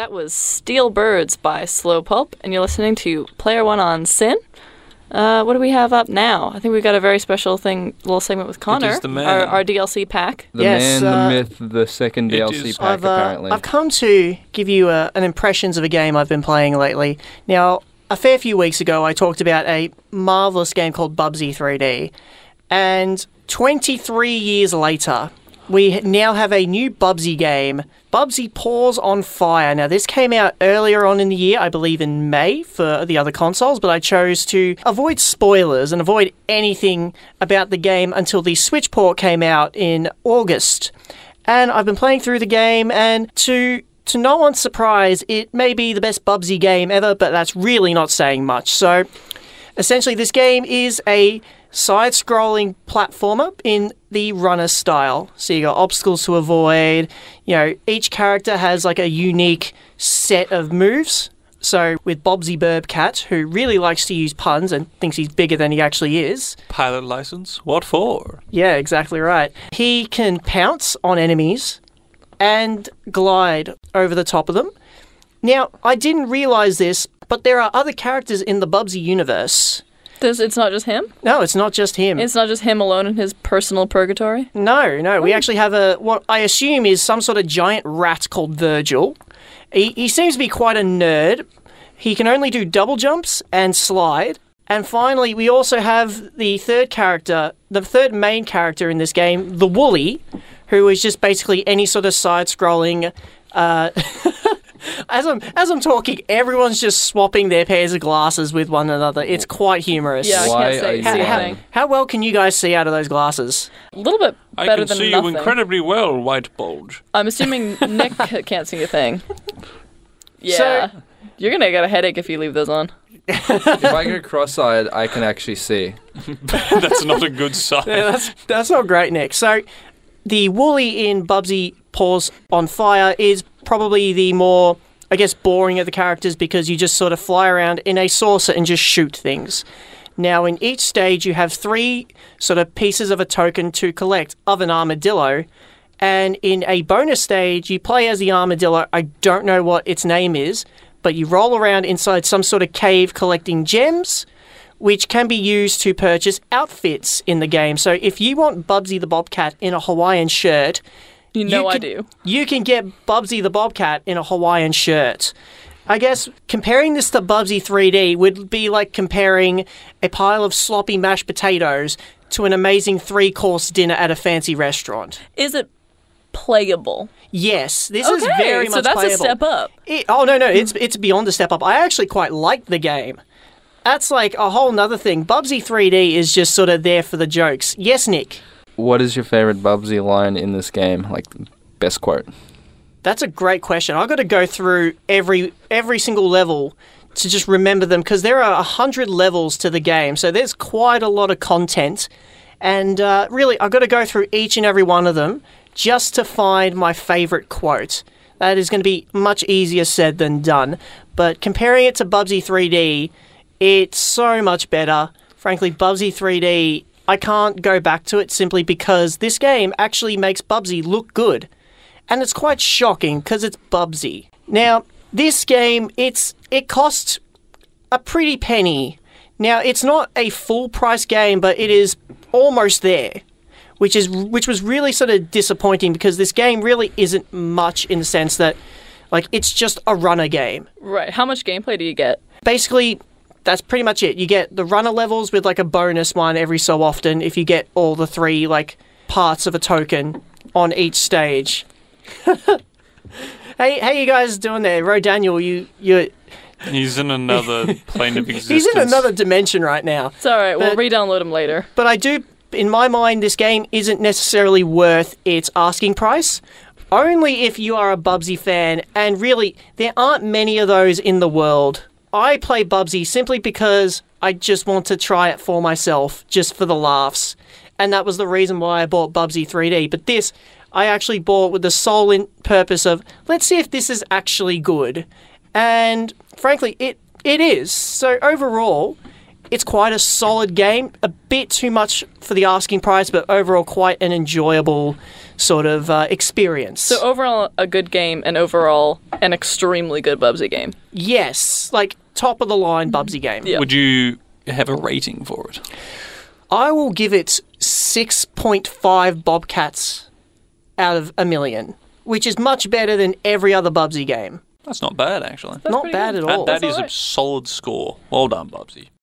That was Steel Birds by Slow Pulp, and you're listening to Player One on SYN. Uh, what do we have up now? I think we've got a very special thing, little segment with Connor, the man. Our, our DLC pack. The Yes, man, uh, the myth, the second DLC is- pack, I've, uh, apparently. I've come to give you uh, an impressions of a game I've been playing lately. Now, a fair few weeks ago, I talked about a marvelous game called Bubsy 3D, and 23 years later, we now have a new Bubsy game, Bubsy Paws on Fire. Now, this came out earlier on in the year, I believe in May for the other consoles, but I chose to avoid spoilers and avoid anything about the game until the Switch port came out in August. And I've been playing through the game, and to to no one's surprise, it may be the best Bubsy game ever, but that's really not saying much. So, essentially, this game is a side scrolling platformer in the runner style. So, you got obstacles to avoid. You know, each character has like a unique set of moves. So, with Bubsy Burb Cat, who really likes to use puns and thinks he's bigger than he actually is, Pilot license? What for? yeah, exactly right. He can pounce on enemies and glide over the top of them. Now, I didn't realize this, but there are other characters in the Bubsy universe. This, it's not just him. No, it's not just him. It's not just him alone in his personal purgatory. no, no, we actually have a what I assume is some sort of giant rat called Virgil. He, he seems to be quite a nerd. He can only do double jumps and slide. And finally, we also have the third character, the third main character in this game, the Woolie, who is just basically any sort of side-scrolling. Uh, as I'm as I'm talking, everyone's just swapping their pairs of glasses with one another. It's quite humorous. Yeah, I Why can't say, are you see a lying? How well can you guys see out of those glasses? A little bit I better can than see nothing. you incredibly well, White Bulge. I'm assuming Nick can't see a thing. Yeah. You're gonna get a headache if you leave those on. if I go cross-eyed, I can actually see. That's not a good sign. Yeah, that's that's not great, Nick. So, the Woolie in Bubsy Paws on Fire is probably the more, I guess, boring of the characters because you just sort of fly around in a saucer and just shoot things. Now, in each stage, you have three sort of pieces of a token to collect of an armadillo. And in a bonus stage, you play as the armadillo. I don't know what its name is, but you roll around inside some sort of cave collecting gems which can be used to purchase outfits in the game. So if you want Bubsy the Bobcat in a Hawaiian shirt, You know I can, do. You can get Bubsy the Bobcat in a Hawaiian shirt. I guess comparing this to Bubsy 3D would be like comparing a pile of sloppy mashed potatoes to an amazing three course dinner at a fancy restaurant. Is it playable? Yes, this Okay, is very much. so that's playable. a step up. It, oh no, no, it's it's beyond a step up. I actually quite like the game. That's like a whole nother thing. Bubsy 3D is just sort of there for the jokes. Yes, Nick. What is your favorite Bubsy line in this game? Like, best quote. That's a great question. I've got to go through every every single level to just remember them because there are a hundred levels to the game, so there's quite a lot of content. And uh, really, I've got to go through each and every one of them just to find my favorite quote. That is going to be much easier said than done. But comparing it to Bubsy 3D, it's so much better. Frankly, Bubsy 3D, I can't go back to it simply because this game actually makes Bubsy look good and it's quite shocking because it's Bubsy. Now, this game, it's it costs a pretty penny. Now, it's not a full price game, but it is almost there, which is which was really sort of disappointing because this game really isn't much in the sense that like it's just a runner game. Right. How much gameplay do you get? Basically, that's pretty much it. You get the runner levels with like a bonus one every so often if you get all the three like parts of a token on each stage. hey, how you guys doing there, Ro Daniel? You you He's in another plane of existence. he's in another dimension right now. It's all right. We'll re-download them later. But I do, in my mind, this game isn't necessarily worth its asking price. Only if you are a Bubsy fan, and really, there aren't many of those in the world. I play Bubsy simply because I just want to try it for myself, just for the laughs. And that was the reason why I bought Bubsy 3D. But this, I actually bought with the sole purpose of let's see if this is actually good. And frankly, it it is. So overall, it's quite a solid game. A bit too much for the asking price, but overall quite an enjoyable sort of uh, experience. So overall, a good game, and overall, an extremely good Bubsy game. yes, like top of the line Bubsy game. Yeah. Would you have a rating for it? I will give it 6.5 Bobcats out of a million, which is much better than every other Bubsy game. That's not bad, actually. That's Not bad good. at all. That, that That's is a solid score. Well done, Bubsy.